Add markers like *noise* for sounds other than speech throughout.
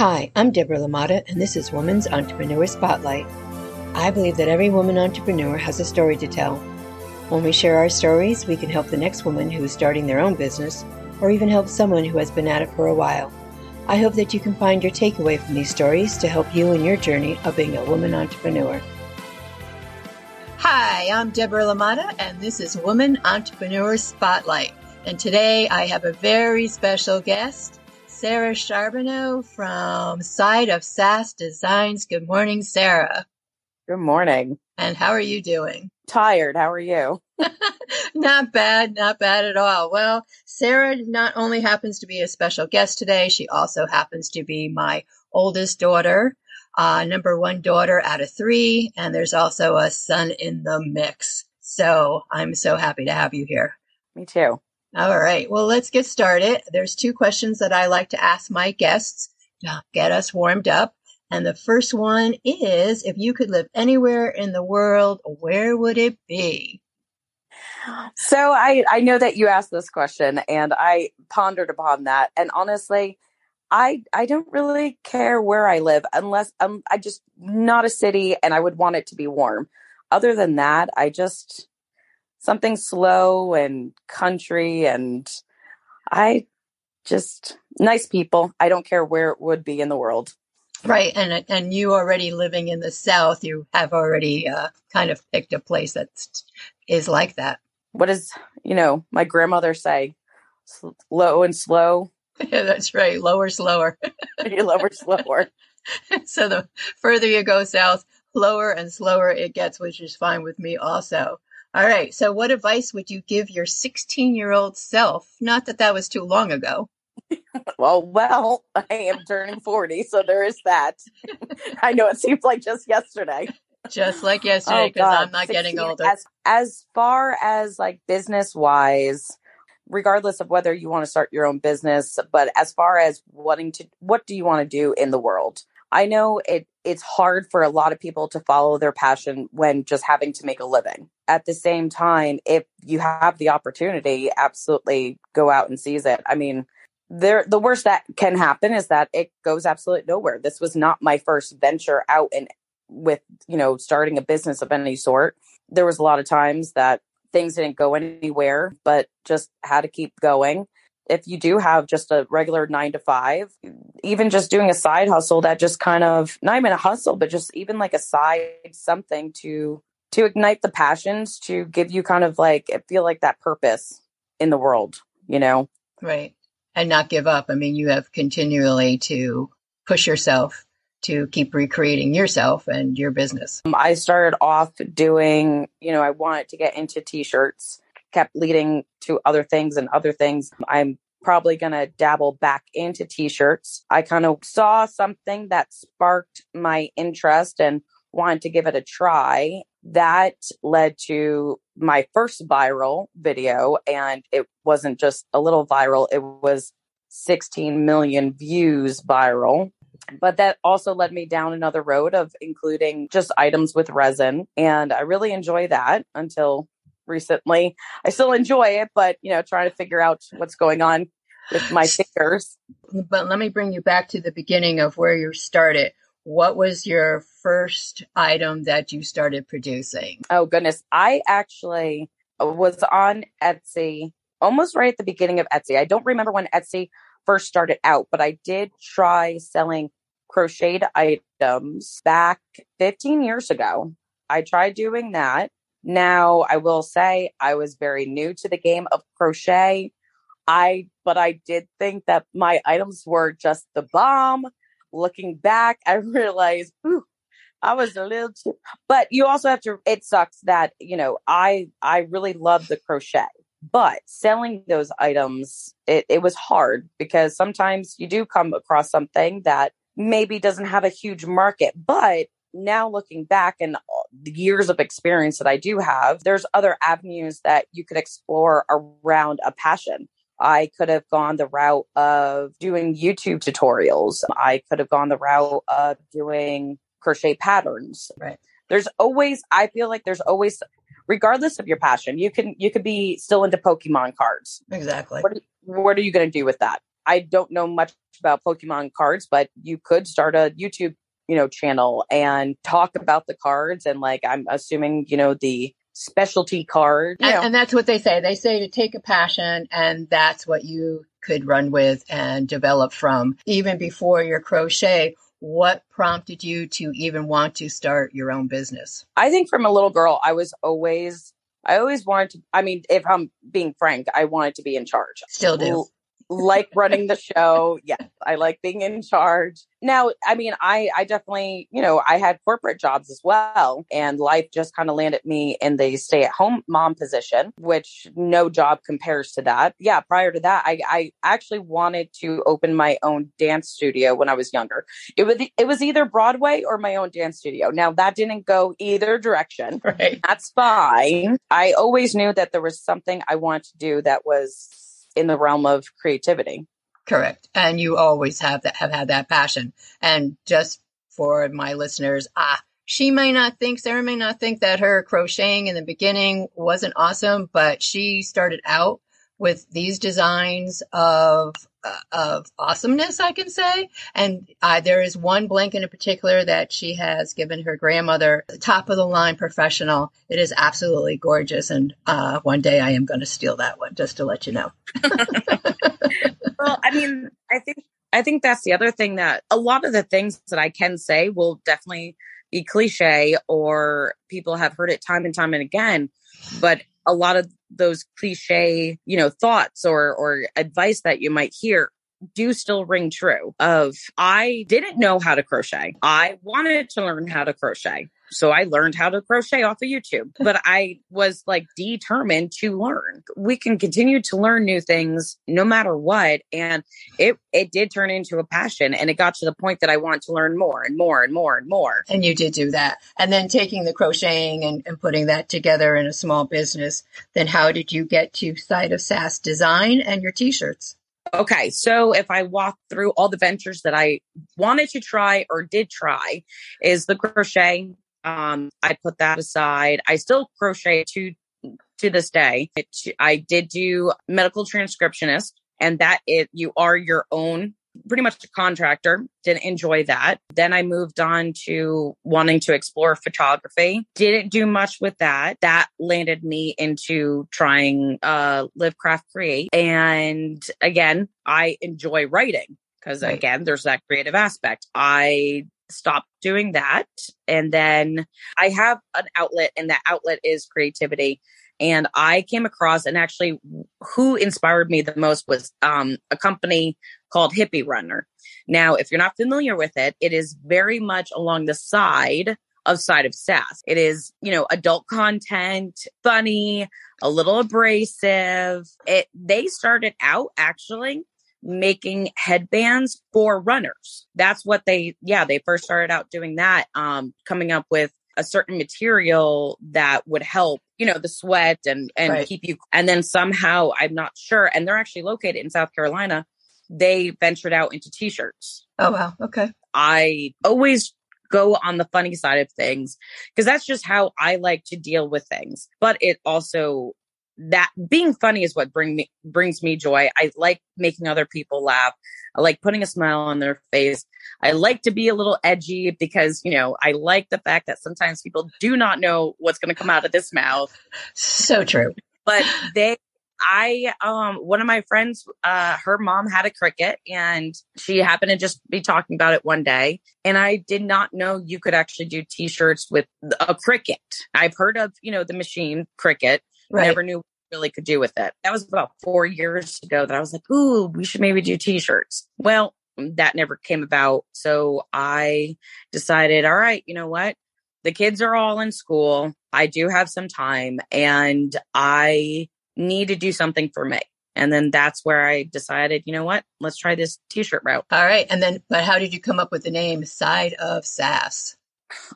Hi, I'm Deborah LaMotta, and this is Woman's Entrepreneur Spotlight. I believe that every woman entrepreneur has a story to tell. When we share our stories, we can help the next woman who is starting their own business, or even help someone who has been at it for a while. I hope that you can find your takeaway from these stories to help you in your journey of being a woman entrepreneur. Hi, I'm Deborah LaMotta, and this is Woman Entrepreneur Spotlight. And today I have a very special guest, Sarah Charbonneau from Side of Sass Designs. Good morning, Sarah. Good morning. And how are you doing? Tired. How are you? *laughs* not bad, not bad at all. Well, Sarah not only happens to be a special guest today, she also happens to be my oldest daughter, uh, number one daughter out of three, and there's also a son in the mix. So I'm so happy to have you here. Me too. All right. Well, let's get started. There's two questions that I like to ask my guests to get us warmed up. And the first one is if you could live anywhere in the world, where would it be? So I, I know that you asked this question and I pondered upon that. And honestly, I I don't really care where I live unless I'm I just not a city and I would want it to be warm. Other than that, I just something slow and country and I just nice people. I don't care where it would be in the world. Right, and and you already living in the South, you have already uh, kind of picked a place that is like that. What does you know my grandmother say? Low and slow. Yeah, *laughs* that's right. Lower, slower. *laughs* you lower, slower. *laughs* so the further you go south, lower and slower it gets, which is fine with me also. All right. So, what advice would you give your 16 year old self? Not that that was too long ago. well, well, I am turning 40, so there is that. *laughs* I know it seems like just yesterday. Just like yesterday, because oh, I'm not 16, getting older. As, as far as like business wise, regardless of whether you want to start your own business, but as far as wanting to, what do you want to do in the world? I know it it's hard for a lot of people to follow their passion when just having to make a living. At the same time, if you have the opportunity, absolutely go out and seize it. I mean, there the worst that can happen is that it goes absolutely nowhere. This was not my first venture out and with, you know, starting a business of any sort. There was a lot of times that things didn't go anywhere, but just had to keep going if you do have just a regular nine to five, even just doing a side hustle that just kind of not even a hustle, but just even like a side something to to ignite the passions to give you kind of like feel like that purpose in the world, you know? Right. And not give up. I mean, you have continually to push yourself to keep recreating yourself and your business. Um, I started off doing, you know, I wanted to get into t-shirts kept leading to other things and other things. I'm probably going to dabble back into t-shirts. I kind of saw something that sparked my interest and wanted to give it a try. That led to my first viral video and it wasn't just a little viral. It was 16 million views viral. But that also led me down another road of including just items with resin. And I really enjoy that until recently. I still enjoy it, but you know, trying to figure out what's going on with my fingers. But let me bring you back to the beginning of where you started. What was your first item that you started producing? Oh goodness, I actually was on Etsy almost right at the beginning of Etsy. I don't remember when Etsy first started out, but I did try selling crocheted items back 15 years ago. I tried doing that now, I will say I was very new to the game of crochet. I, but I did think that my items were just the bomb. Looking back, *laughs* I realized, ooh, I was a little too, but you also have to, it sucks that, you know, I, I really love the crochet, but selling those items, it, it was hard because sometimes you do come across something that maybe doesn't have a huge market, but now looking back and the years of experience that I do have, there's other avenues that you could explore around a passion. I could have gone the route of doing YouTube tutorials. I could have gone the route of doing crochet patterns. Right. There's always, I feel like there's always, regardless of your passion, you can, you could be still into Pokemon cards. Exactly. What are, what are you going to do with that? I don't know much about Pokemon cards, but you could start a YouTube, you know, channel and talk about the cards and like I'm assuming, you know, the specialty card. And, and, that's what they say. They say to take a passion and that's what you could run with and develop from. Even before your crochet, what prompted you to even want to start your own business? I think from a little girl, I was always I always wanted to I mean, if I'm being frank, I wanted to be in charge. Still do like running the *laughs* show. Yes, I like being in charge. Now, I mean, I I definitely, you know, I had corporate jobs as well, and life just kind of landed me in the stay-at-home mom position, which no job compares to that. Yeah, prior to that, I I actually wanted to open my own dance studio when I was younger. It was it was either Broadway or my own dance studio. Now, that didn't go either direction. Right. That's fine. I always knew that there was something I wanted to do that was in the realm of creativity. Correct. And you always have that have had that passion. And just for my listeners, ah, she may not think, Sarah may not think that her crocheting in the beginning wasn't awesome, but she started out with these designs of uh, of awesomeness, I can say. And uh, there is one blanket in particular that she has given her grandmother, top of the line professional. It is absolutely gorgeous, and uh, one day I am going to steal that one, just to let you know. *laughs* well, I mean, I think I think that's the other thing that a lot of the things that I can say will definitely be cliche or people have heard it time and time and again, but a lot of those cliche, you know, thoughts or or advice that you might hear do still ring true of I didn't know how to crochet. I wanted to learn how to crochet. So I learned how to crochet off of YouTube, but I was like determined to learn. We can continue to learn new things no matter what. And it, it did turn into a passion and it got to the point that I want to learn more and more and more and more. And you did do that. And then taking the crocheting and, and putting that together in a small business, then how did you get to Side of Sass Design and your t-shirts? Okay, so if I walk through all the ventures that I wanted to try or did try, is the crochet, um, I put that aside. I still crochet to to this day. It, I did do medical transcriptionist, and that it you are your own pretty much a contractor. Didn't enjoy that. Then I moved on to wanting to explore photography. Didn't do much with that. That landed me into trying uh live craft create. And again, I enjoy writing because right. again, there's that creative aspect. I stopped doing that. And then I have an outlet, and that outlet is creativity. And I came across, and actually, who inspired me the most was um, a company called Hippie Runner. Now, if you're not familiar with it, it is very much along the side of side of sass. It is, you know, adult content, funny, a little abrasive. It they started out actually making headbands for runners. That's what they, yeah, they first started out doing that, um, coming up with a certain material that would help, you know, the sweat and, and right. keep you. And then somehow I'm not sure. And they're actually located in South Carolina. They ventured out into t-shirts. Oh, wow. Okay. I always go on the funny side of things because that's just how I like to deal with things. But it also that being funny is what bring me brings me joy. I like making other people laugh. I like putting a smile on their face. I like to be a little edgy because, you know, I like the fact that sometimes people do not know what's going to come out of this mouth. So true. But they I um one of my friends uh her mom had a Cricut and she happened to just be talking about it one day and I did not know you could actually do t-shirts with a Cricut. I've heard of, you know, the machine Cricut. Right. Never knew really could do with it. That was about four years ago that I was like, ooh, we should maybe do t-shirts. Well, that never came about. So I decided, all right, you know what? The kids are all in school. I do have some time and I need to do something for me. And then that's where I decided, you know what? Let's try this t-shirt route. All right. And then, but how did you come up with the name Side of Sass?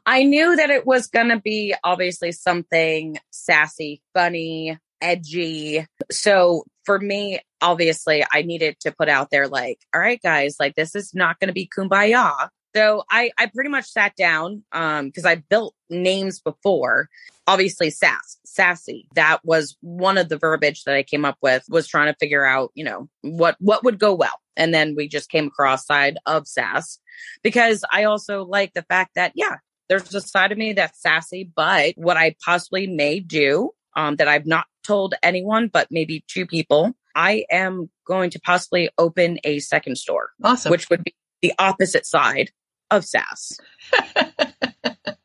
I knew that it was going to be obviously something sassy, funny, edgy. So for me, obviously, I needed to put out there, like, all right, guys, like, this is not going to be kumbaya. So I, I pretty much sat down, um, cause I built names before obviously sass, sassy. That was one of the verbiage that I came up with was trying to figure out, you know, what, what would go well. And then we just came across side of sass because I also like the fact that, yeah, there's a side of me that's sassy, but what I possibly may do, um, that I've not told anyone, but maybe two people, I am going to possibly open a second store. Awesome. Which would be the opposite side of sass. *laughs*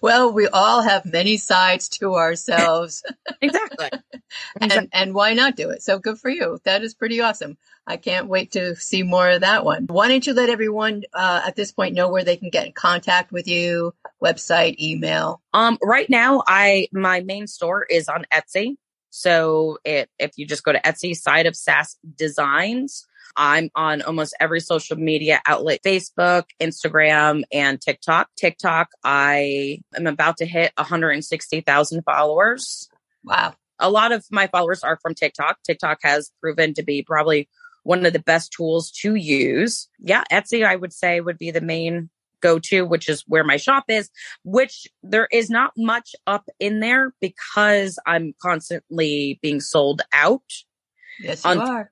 well, we all have many sides to ourselves. *laughs* exactly. *laughs* and and why not do it? So good for you. That is pretty awesome. I can't wait to see more of that one. Why don't you let everyone uh, at this point know where they can get in contact with you? Website, email. Um, right now, I my main store is on Etsy. So it, if you just go to Etsy side of Sass Designs, I'm on almost every social media outlet Facebook, Instagram, and TikTok. TikTok, I am about to hit 160,000 followers. Wow. A lot of my followers are from TikTok. TikTok has proven to be probably one of the best tools to use. Yeah, Etsy, I would say, would be the main go to, which is where my shop is, which there is not much up in there because I'm constantly being sold out. Yes, you on, are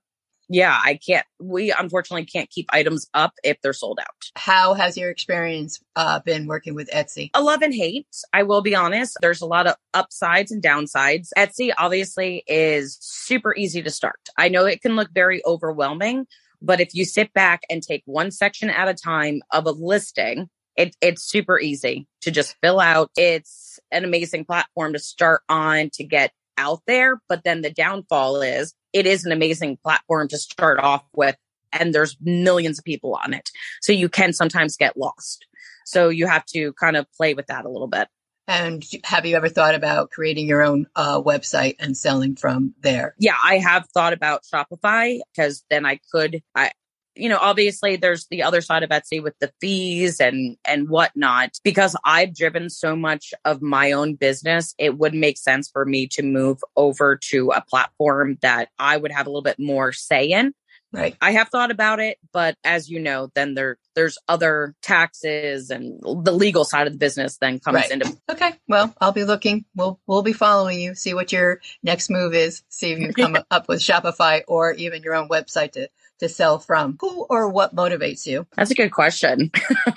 yeah, I can't, we unfortunately can't keep items up if they're sold out. How has your experience uh, been working with Etsy? A love and hate. I will be honest. There's a lot of upsides and downsides. Etsy obviously is super easy to start. I know it can look very overwhelming, but if you sit back and take one section at a time of a listing, it, it's super easy to just fill out. It's an amazing platform to start on to get out there. But then the downfall is it is an amazing platform to start off with and there's millions of people on it. So you can sometimes get lost. So you have to kind of play with that a little bit. And have you ever thought about creating your own uh, website and selling from there? Yeah, I have thought about Shopify because then I could, I, you know, obviously there's the other side of Etsy with the fees and and whatnot. Because I've driven so much of my own business, it would make sense for me to move over to a platform that I would have a little bit more say in. Right. I have thought about it, but as you know, then there there's other taxes and the legal side of the business then comes right. into Okay. Well, I'll be looking. We'll we'll be following you, see what your next move is, see if you come *laughs* up with Shopify or even your own website to to sell from? Who or what motivates you? That's a good question.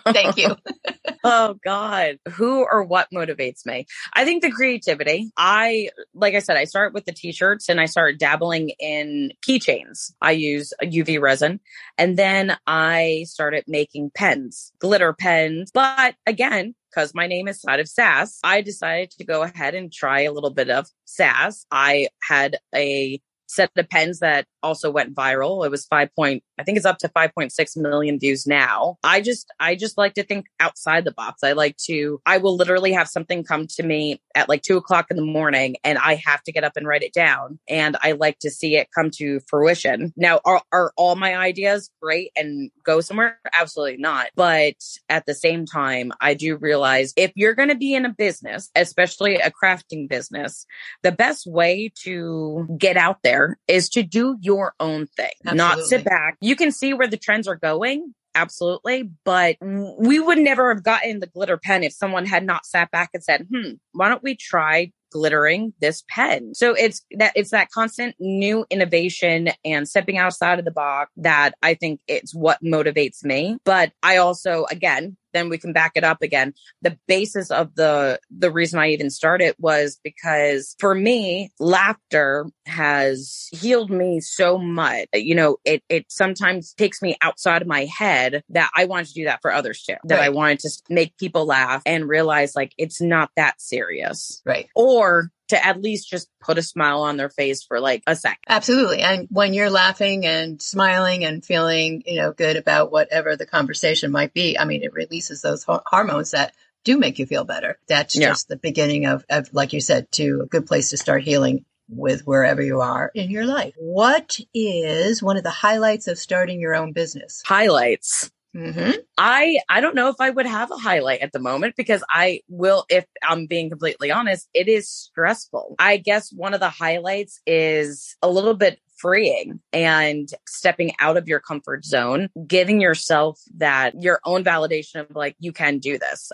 Thank you. *laughs* *laughs* oh God. Who or what motivates me? I think the creativity. I, like I said, I start with the t-shirts and I start dabbling in keychains. I use UV resin and then I started making pens, glitter pens. But again, because my name is Side of Sass, I decided to go ahead and try a little bit of sass. I had a set of pens that also went viral. It was five point, I think it's up to 5.6 million views now. I just, I just like to think outside the box. I like to, I will literally have something come to me at like two o'clock in the morning and I have to get up and write it down. And I like to see it come to fruition. Now, are, are all my ideas great and go somewhere? Absolutely not. But at the same time, I do realize if you're going to be in a business, especially a crafting business, the best way to get out there is to do your your own thing, Absolutely. not sit back. You can see where the trends are going. Absolutely. But we would never have gotten the glitter pen if someone had not sat back and said, hmm, why don't we try glittering this pen. So it's that it's that constant new innovation and stepping outside of the box that I think it's what motivates me. But I also, again, then we can back it up again. The basis of the the reason I even started was because for me, laughter has healed me so much. You know, it it sometimes takes me outside of my head that I wanted to do that for others too. That right. I wanted to make people laugh and realize like it's not that serious. Right. Or to at least just put a smile on their face for like a sec. Absolutely. And when you're laughing and smiling and feeling, you know, good about whatever the conversation might be, I mean, it releases those hormones that do make you feel better. That's yeah. just the beginning of, of, like you said, to a good place to start healing with wherever you are in your life. What is one of the highlights of starting your own business? Highlights. Mm-hmm. I I don't know if I would have a highlight at the moment because I will, if I'm being completely honest, it is stressful. I guess one of the highlights is a little bit freeing and stepping out of your comfort zone, giving yourself that your own validation of like, you can do this.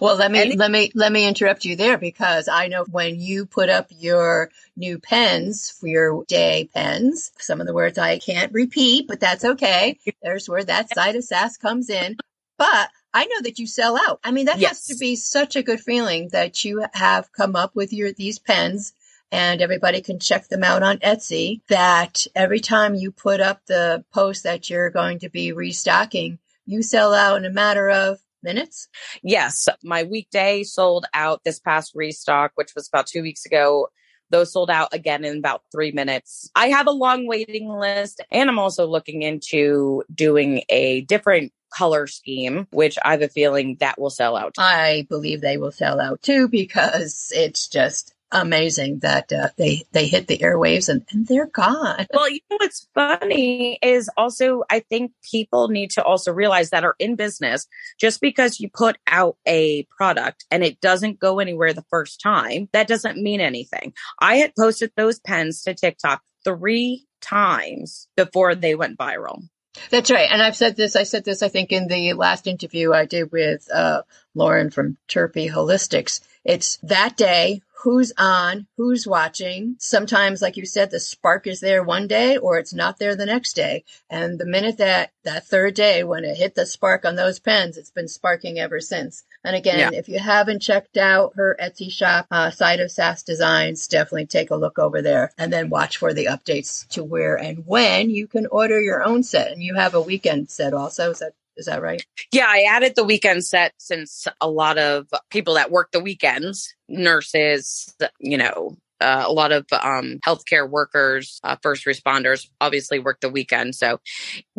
Well, let me let me let me interrupt you there because I know when you put up your new pens for your day pens, some of the words I can't repeat, but that's okay. There's where that side of sass comes in. But I know that you sell out. I mean, that yes. has to be such a good feeling that you have come up with your these pens and everybody can check them out on Etsy. That every time you put up the post that you're going to be restocking, you sell out in a matter of minutes? Yes. My weekday sold out this past restock, which was about two weeks ago. Those sold out again in about three minutes. I have a long waiting list, and I'm also looking into doing a different color scheme, which I have a feeling that will sell out. I believe they will sell out too because it's just amazing that uh, they they hit the airwaves and, and they're gone. Well, you know what's funny is also I think people need to also realize that are in business just because you put out a product and it doesn't go anywhere the first time, that doesn't mean anything. I had posted those pens to TikTok three times before they went viral. That's right. And I've said this, I said this, I think, in the last interview I did with uh, Lauren from Terpy Holistics. It's that day who's on, who's watching. Sometimes, like you said, the spark is there one day or it's not there the next day. And the minute that that third day, when it hit the spark on those pens, it's been sparking ever since. And again, yeah. if you haven't checked out her Etsy shop, uh, side of Sass Designs, definitely take a look over there and then watch for the updates to where and when you can order your own set. And you have a weekend set also. Is that is that right? Yeah, I added the weekend set since a lot of people that work the weekends, nurses, you know, uh, a lot of um, healthcare workers, uh, first responders, obviously work the weekend. So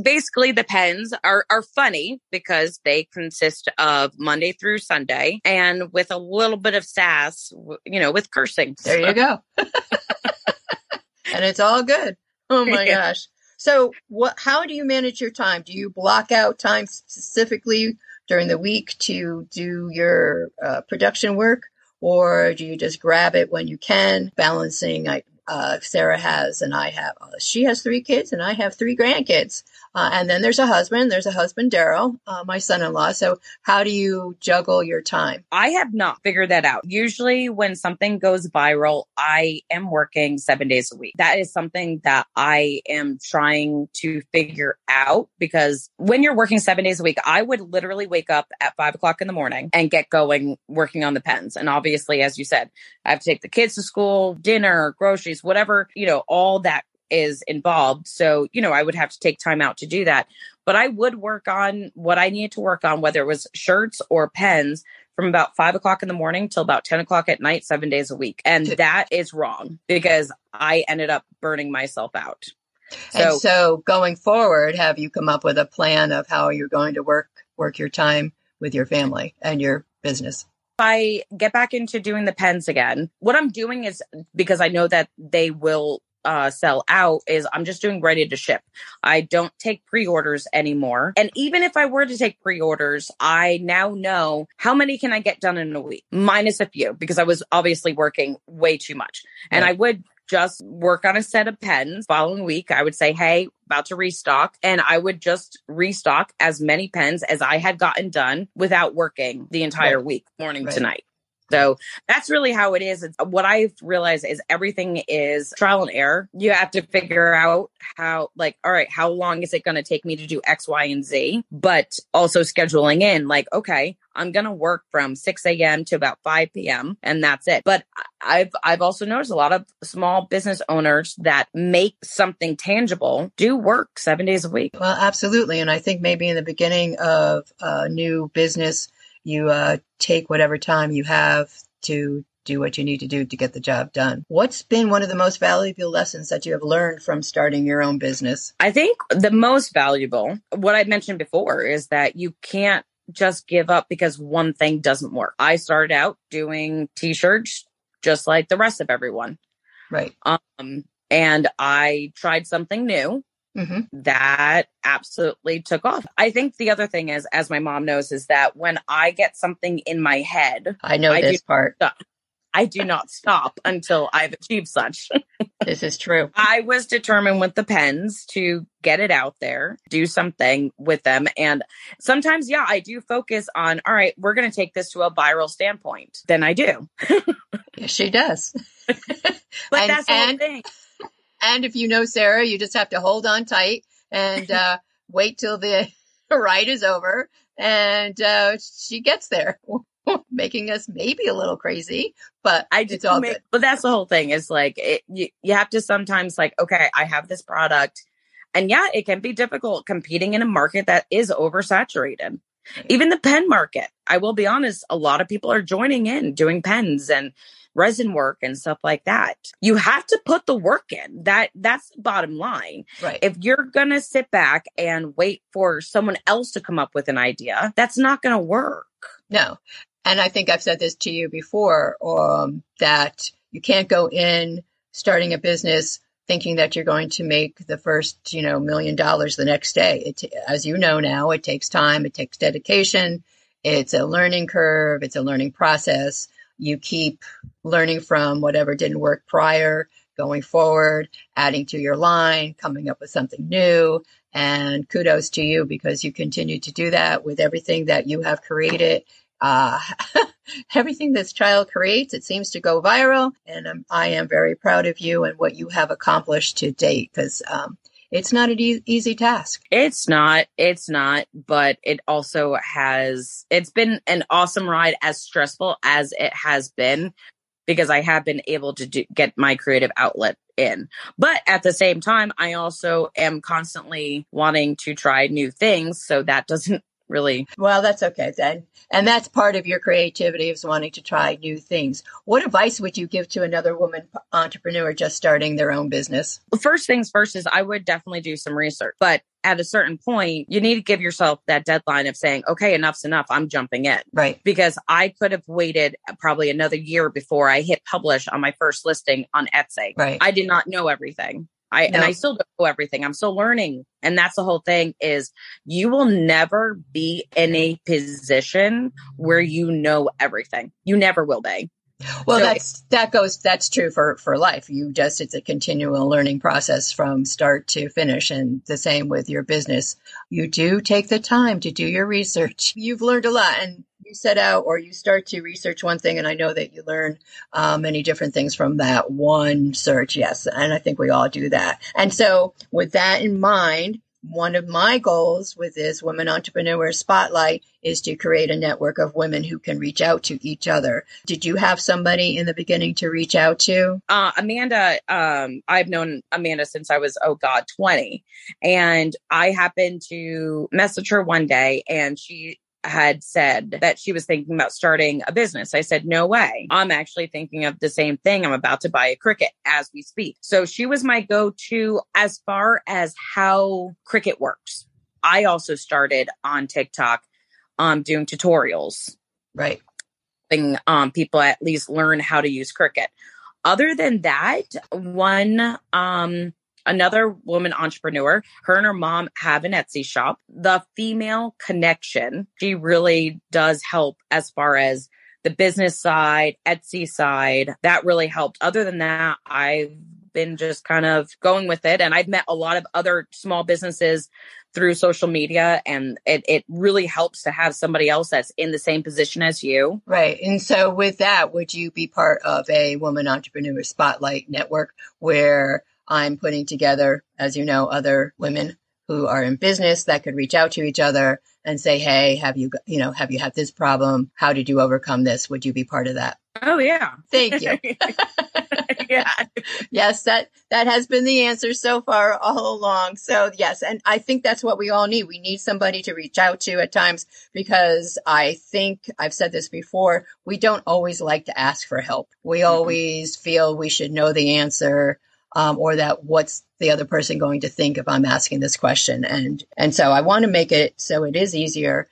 basically, the pens are are funny because they consist of Monday through Sunday, and with a little bit of sass, you know, with cursing. There you go. *laughs* and it's all good. Oh my *laughs* yeah. gosh. So, what? How do you manage your time? Do you block out time specifically during the week to do your uh, production work, or do you just grab it when you can? Balancing, uh, Sarah has, and I have. Uh, she has three kids, and I have three grandkids. Uh, and then there's a husband. There's a husband, Daryl, uh, my son-in-law. So how do you juggle your time? I have not figured that out. Usually, when something goes viral, I am working seven days a week. That is something that I am trying to figure out because when you're working seven days a week, I would literally wake up at five o'clock in the morning and get going working on the pens. And obviously, as you said, I have to take the kids to school, dinner, groceries, whatever, you know, all that is involved. So, you know, I would have to take time out to do that. But I would work on what I needed to work on, whether it was shirts or pens from about five o'clock in the morning till about 10 o'clock at night, seven days a week. And that is wrong because I ended up burning myself out. So, and so going forward, have you come up with a plan of how you're going to work work your time with your family and your business? I get back into doing the pens again, what I'm doing is because I know that they will uh, sell out is I'm just doing ready to ship. I don't take pre-orders anymore. And even if I were to take pre-orders, I now know how many can I get done in a week, minus a few, because I was obviously working way too much. And I would just work on a set of pens following week. I would say, Hey, about to restock. And I would just restock as many pens as I had gotten done without working the entire right. week, morning right. to night. So that's really how it is. It's, what I've realized is everything is trial and error. You have to figure out how, like, all right, how long is it going to take me to do X, Y, and Z? But also scheduling in, like, okay, I'm going to work from 6 a.m. to about 5 p.m. and that's it. But I've, I've also noticed a lot of small business owners that make something tangible do work seven days a week. Well, absolutely. And I think maybe in the beginning of a new business, you uh, take whatever time you have to do what you need to do to get the job done. What's been one of the most valuable lessons that you have learned from starting your own business? I think the most valuable, what I mentioned before, is that you can't just give up because one thing doesn't work. I started out doing t shirts just like the rest of everyone. Right. Um, and I tried something new Mm-hmm. That absolutely took off. I think the other thing is, as my mom knows, is that when I get something in my head, I know I this part. Stuff. I do not stop until I've achieved such. *laughs* this is true. I was determined with the pens to get it out there, do something with them. And sometimes, yeah, I do focus on, all right, we're going to take this to a viral standpoint. Then I do. *laughs* yes, she does. but and, that's the and, thing. And if you know Sarah, you just have to hold on tight and *laughs* uh, wait till the *laughs* ride is over and uh, she gets there. *laughs* making us maybe a little crazy, but I just all make, good. But that's the whole thing is like, it, you, you have to sometimes like, okay, I have this product and yeah, it can be difficult competing in a market that is oversaturated. Even the pen market, I will be honest, a lot of people are joining in doing pens and resin work and stuff like that. You have to put the work in. That that's the bottom line. Right. If you're gonna sit back and wait for someone else to come up with an idea, that's not gonna work. No. And I think I've said this to you before, um, that you can't go in starting a business thinking that you're going to make the first, you know, million dollars the next day. It, as you know now, it takes time, it takes dedication. It's a learning curve. It's a learning process. You keep learning from whatever didn't work prior, going forward, adding to your line, coming up with something new. And kudos to you because you continue to do that with everything that you have created uh, *laughs* everything this child creates, it seems to go viral. And um, I am very proud of you and what you have accomplished to date because um, it's not an e- easy task. It's not. It's not. But it also has, it's been an awesome ride, as stressful as it has been. Because I have been able to do, get my creative outlet in. But at the same time, I also am constantly wanting to try new things. So that doesn't really. Well, that's okay then. And that's part of your creativity is wanting to try new things. What advice would you give to another woman entrepreneur just starting their own business? First things first is I would definitely do some research, but at a certain point, you need to give yourself that deadline of saying, okay, enough's enough. I'm jumping in. Right. Because I could have waited uh, probably another year before I hit publish on my first listing on Etsy. Right. I did not know everything. I no. and I still don't know everything. I'm still learning. And that's the whole thing is you will never be in a position where you know everything. You never will be. Well, so that's that goes that's true for for life. You just it's a continual learning process from start to finish and the same with your business. You do take the time to do your research. You've learned a lot and you set out or you start to research one thing and I know that you learn uh, many different things from that one search. Yes, and I think we all do that. And so with that in mind, one of my goals with this Women Entrepreneur Spotlight is to create a network of women who can reach out to each other. Did you have somebody in the beginning to reach out to? Uh, Amanda, um, I've known Amanda since I was, oh God, 20. And I happened to message her one day and she had said that she was thinking about starting a business. I said, no way. I'm actually thinking of the same thing. I'm about to buy a Cricut as we speak. So she was my go to as far as how Cricut works. I also started on TikTok um, doing tutorials. Right. Um, people at least learn how to use Cricut. Other than that, one um, another woman entrepreneur. Her and her mom have an Etsy shop. The female connection, she really does help as far as the business side, Etsy side. That really helped. Other than that, I've been just kind of going with it. And I've met a lot of other small businesses through social media and it, it really helps to have somebody else that's in the same position as you. Right. And so with that, would you be part of a woman entrepreneur spotlight network where I'm putting together, as you know, other women who are in business that could reach out to each other and say, Hey, have you, you know, have you had this problem? How did you overcome this? Would you be part of that? Oh yeah. Thank you. *laughs* yeah. yes, that that has been the answer so far all along. So yes, and I think that's what we all need. We need somebody to reach out to at times because I think I've said this before, we don't always like to ask for help. We mm-hmm. always feel we should know the answer um, or that what's the other person going to think if I'm asking this question? And and so I want to make it so it is easier.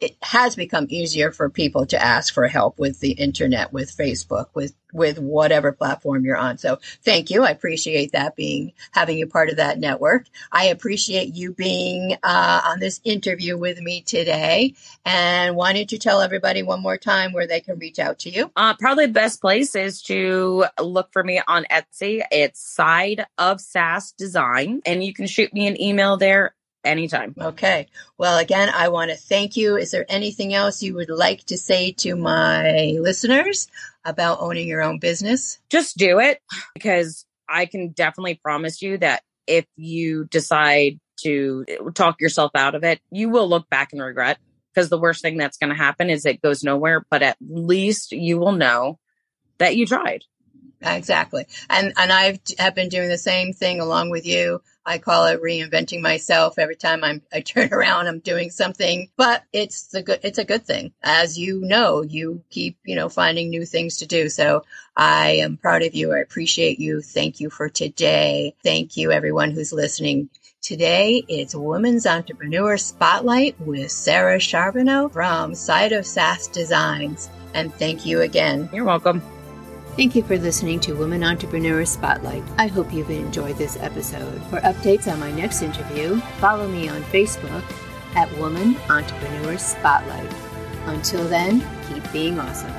It has become easier for people to ask for help with the internet, with Facebook, with with whatever platform you're on. So thank you. I appreciate that being having you part of that network. I appreciate you being uh, on this interview with me today. And why don't you tell everybody one more time where they can reach out to you? Uh, probably the best place is to look for me on Etsy. It's Side of Sass Design, and you can shoot me an email there anytime. Okay. Well, again, I want to thank you. Is there anything else you would like to say to my listeners about owning your own business? Just do it because I can definitely promise you that if you decide to talk yourself out of it, you will look back and regret because the worst thing that's going to happen is it goes nowhere, but at least you will know that you tried. Exactly. And and I've have been doing the same thing along with you. I call it reinventing myself. Every time I'm, I turn *laughs* around, I'm doing something, but it's the good, it's a good thing. As you know, you keep, you know, finding new things to do. So I am proud of you. I appreciate you. Thank you for today. Thank you everyone who's listening. Today it's Women's Entrepreneur Spotlight with Sarah Charbonneau from Side of Sass Designs. And thank you again. You're welcome. Thank you for listening to Women Entrepreneur Spotlight. I hope you've enjoyed this episode. For updates on my next interview, follow me on Facebook at Woman Entrepreneur Spotlight. Until then, keep being awesome.